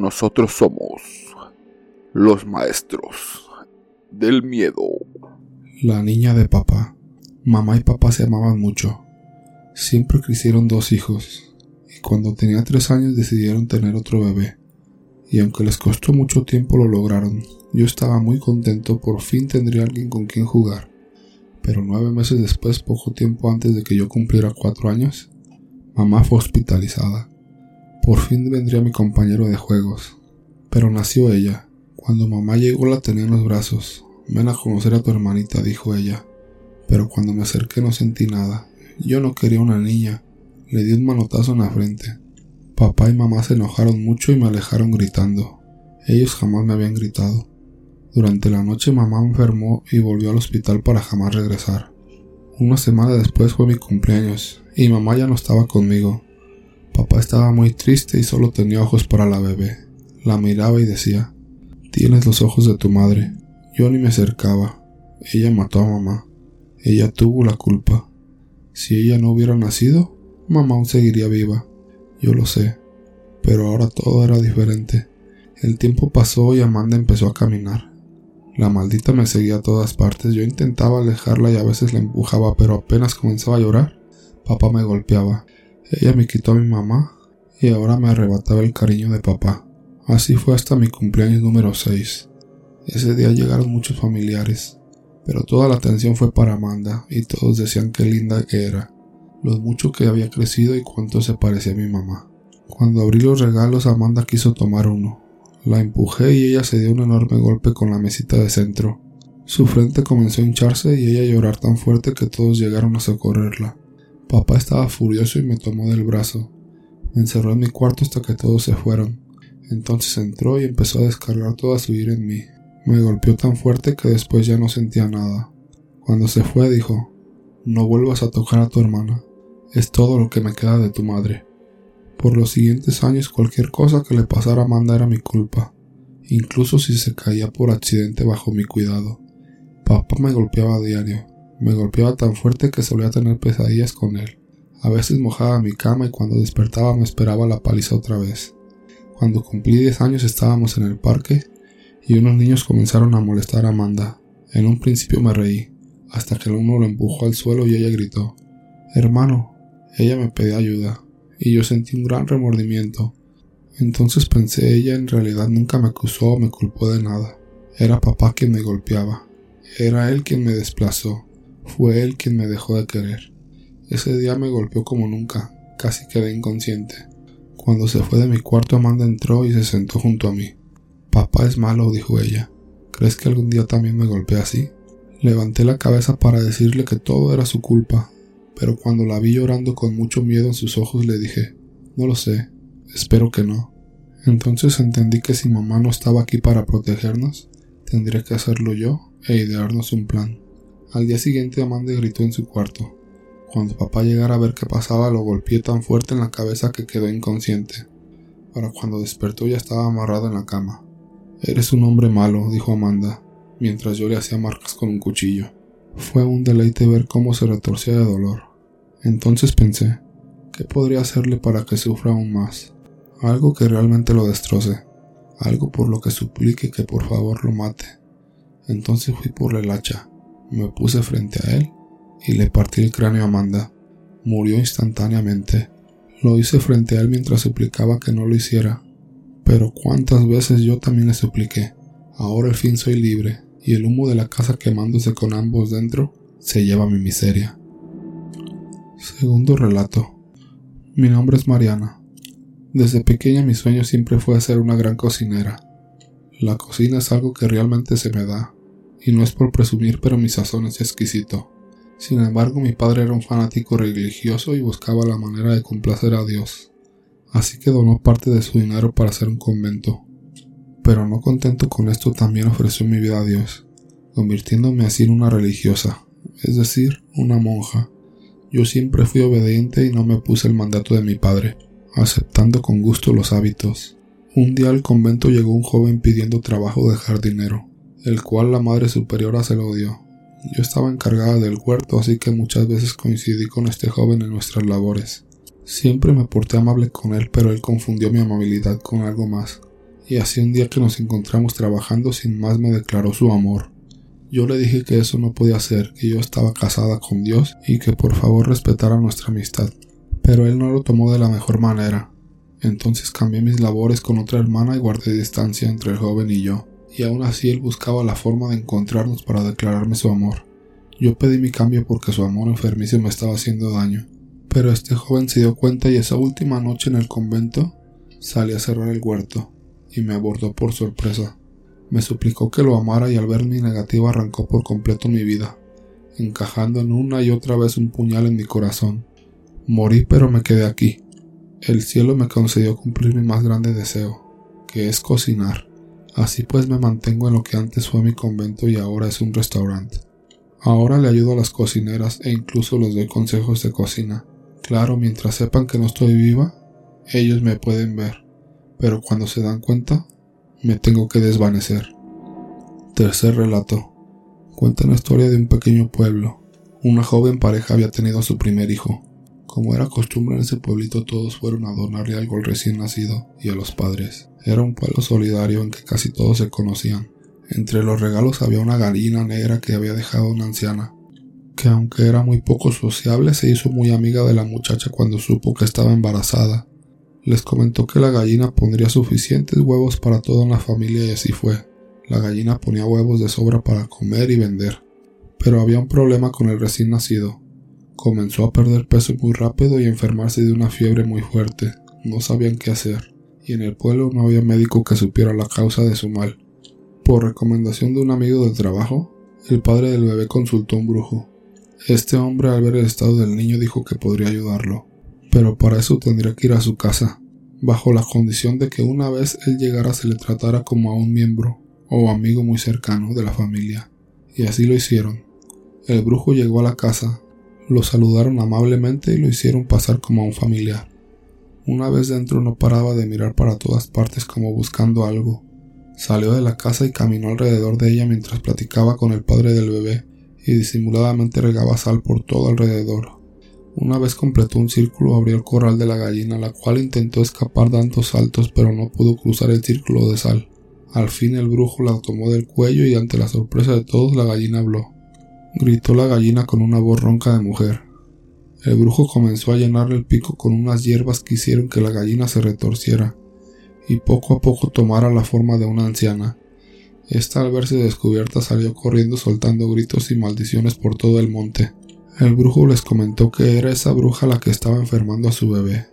Nosotros somos los maestros del miedo. La niña de papá. Mamá y papá se amaban mucho. Siempre crecieron dos hijos, y cuando tenía tres años decidieron tener otro bebé. Y aunque les costó mucho tiempo lo lograron. Yo estaba muy contento, por fin tendría alguien con quien jugar. Pero nueve meses después, poco tiempo antes de que yo cumpliera cuatro años, mamá fue hospitalizada. Por fin vendría mi compañero de juegos. Pero nació ella. Cuando mamá llegó la tenía en los brazos. Ven a conocer a tu hermanita, dijo ella. Pero cuando me acerqué no sentí nada. Yo no quería una niña. Le di un manotazo en la frente. Papá y mamá se enojaron mucho y me alejaron gritando. Ellos jamás me habían gritado. Durante la noche mamá enfermó y volvió al hospital para jamás regresar. Una semana después fue mi cumpleaños y mamá ya no estaba conmigo. Papá estaba muy triste y solo tenía ojos para la bebé. La miraba y decía, Tienes los ojos de tu madre. Yo ni me acercaba. Ella mató a mamá. Ella tuvo la culpa. Si ella no hubiera nacido, mamá aún seguiría viva. Yo lo sé. Pero ahora todo era diferente. El tiempo pasó y Amanda empezó a caminar. La maldita me seguía a todas partes. Yo intentaba alejarla y a veces la empujaba, pero apenas comenzaba a llorar, papá me golpeaba. Ella me quitó a mi mamá y ahora me arrebataba el cariño de papá. Así fue hasta mi cumpleaños número 6. Ese día llegaron muchos familiares, pero toda la atención fue para Amanda y todos decían qué linda que era, lo mucho que había crecido y cuánto se parecía a mi mamá. Cuando abrí los regalos Amanda quiso tomar uno. La empujé y ella se dio un enorme golpe con la mesita de centro. Su frente comenzó a hincharse y ella a llorar tan fuerte que todos llegaron a socorrerla. Papá estaba furioso y me tomó del brazo. Me encerró en mi cuarto hasta que todos se fueron. Entonces entró y empezó a descargar toda su ira en mí. Me golpeó tan fuerte que después ya no sentía nada. Cuando se fue dijo, no vuelvas a tocar a tu hermana. Es todo lo que me queda de tu madre. Por los siguientes años cualquier cosa que le pasara a Amanda era mi culpa, incluso si se caía por accidente bajo mi cuidado. Papá me golpeaba a diario, me golpeaba tan fuerte que solía tener pesadillas con él. A veces mojaba mi cama y cuando despertaba me esperaba la paliza otra vez. Cuando cumplí 10 años estábamos en el parque y unos niños comenzaron a molestar a Amanda. En un principio me reí, hasta que uno lo empujó al suelo y ella gritó, Hermano, ella me pedía ayuda, y yo sentí un gran remordimiento. Entonces pensé ella en realidad nunca me acusó o me culpó de nada. Era papá quien me golpeaba. Era él quien me desplazó. Fue él quien me dejó de querer. Ese día me golpeó como nunca, casi quedé inconsciente. Cuando se fue de mi cuarto Amanda entró y se sentó junto a mí. Papá es malo, dijo ella. ¿Crees que algún día también me golpea así? Levanté la cabeza para decirle que todo era su culpa, pero cuando la vi llorando con mucho miedo en sus ojos le dije, no lo sé, espero que no. Entonces entendí que si mamá no estaba aquí para protegernos, tendría que hacerlo yo e idearnos un plan. Al día siguiente Amanda gritó en su cuarto. Cuando papá llegara a ver qué pasaba lo golpeé tan fuerte en la cabeza que quedó inconsciente. Para cuando despertó ya estaba amarrado en la cama. Eres un hombre malo, dijo Amanda, mientras yo le hacía marcas con un cuchillo. Fue un deleite ver cómo se retorcía de dolor. Entonces pensé, ¿qué podría hacerle para que sufra aún más? Algo que realmente lo destroce, algo por lo que suplique que por favor lo mate. Entonces fui por el hacha, me puse frente a él y le partí el cráneo a Amanda. Murió instantáneamente. Lo hice frente a él mientras suplicaba que no lo hiciera. Pero cuántas veces yo también le supliqué. Ahora al fin soy libre, y el humo de la casa quemándose con ambos dentro se lleva mi miseria. Segundo relato. Mi nombre es Mariana. Desde pequeña mi sueño siempre fue ser una gran cocinera. La cocina es algo que realmente se me da, y no es por presumir, pero mi sazón es exquisito. Sin embargo, mi padre era un fanático religioso y buscaba la manera de complacer a Dios, así que donó parte de su dinero para hacer un convento. Pero no contento con esto, también ofreció mi vida a Dios, convirtiéndome así en una religiosa, es decir, una monja. Yo siempre fui obediente y no me puse el mandato de mi padre, aceptando con gusto los hábitos. Un día al convento llegó un joven pidiendo trabajo de jardinero el cual la Madre Superiora se lo dio. Yo estaba encargada del huerto, así que muchas veces coincidí con este joven en nuestras labores. Siempre me porté amable con él, pero él confundió mi amabilidad con algo más. y así un día que nos encontramos trabajando sin más me declaró su amor. Yo le dije que eso no podía ser, que yo estaba casada con Dios y que por favor respetara nuestra amistad. Pero él no lo tomó de la mejor manera. Entonces cambié mis labores con otra hermana y guardé distancia entre el joven y yo, y aún así él buscaba la forma de encontrarnos para declararme su amor. Yo pedí mi cambio porque su amor enfermizo me estaba haciendo daño. Pero este joven se dio cuenta y esa última noche en el convento salí a cerrar el huerto y me abordó por sorpresa. Me suplicó que lo amara y al ver mi negativa arrancó por completo mi vida, encajando en una y otra vez un puñal en mi corazón. Morí pero me quedé aquí. El cielo me concedió cumplir mi más grande deseo, que es cocinar. Así pues me mantengo en lo que antes fue mi convento y ahora es un restaurante. Ahora le ayudo a las cocineras e incluso les doy consejos de cocina. Claro, mientras sepan que no estoy viva, ellos me pueden ver, pero cuando se dan cuenta, me tengo que desvanecer. Tercer relato. Cuenta la historia de un pequeño pueblo. Una joven pareja había tenido su primer hijo. Como era costumbre en ese pueblito, todos fueron a donarle algo al recién nacido y a los padres. Era un pueblo solidario en que casi todos se conocían. Entre los regalos había una gallina negra que había dejado una anciana, que aunque era muy poco sociable, se hizo muy amiga de la muchacha cuando supo que estaba embarazada les comentó que la gallina pondría suficientes huevos para toda la familia y así fue. La gallina ponía huevos de sobra para comer y vender. Pero había un problema con el recién nacido. Comenzó a perder peso muy rápido y a enfermarse de una fiebre muy fuerte. No sabían qué hacer, y en el pueblo no había médico que supiera la causa de su mal. Por recomendación de un amigo del trabajo, el padre del bebé consultó a un brujo. Este hombre al ver el estado del niño dijo que podría ayudarlo pero para eso tendría que ir a su casa, bajo la condición de que una vez él llegara se le tratara como a un miembro o amigo muy cercano de la familia. Y así lo hicieron. El brujo llegó a la casa, lo saludaron amablemente y lo hicieron pasar como a un familiar. Una vez dentro no paraba de mirar para todas partes como buscando algo. Salió de la casa y caminó alrededor de ella mientras platicaba con el padre del bebé y disimuladamente regaba sal por todo alrededor. Una vez completó un círculo abrió el corral de la gallina, la cual intentó escapar dando saltos pero no pudo cruzar el círculo de sal. Al fin el brujo la tomó del cuello y ante la sorpresa de todos la gallina habló. Gritó la gallina con una voz ronca de mujer. El brujo comenzó a llenarle el pico con unas hierbas que hicieron que la gallina se retorciera y poco a poco tomara la forma de una anciana. Esta al verse descubierta salió corriendo soltando gritos y maldiciones por todo el monte. El brujo les comentó que era esa bruja la que estaba enfermando a su bebé,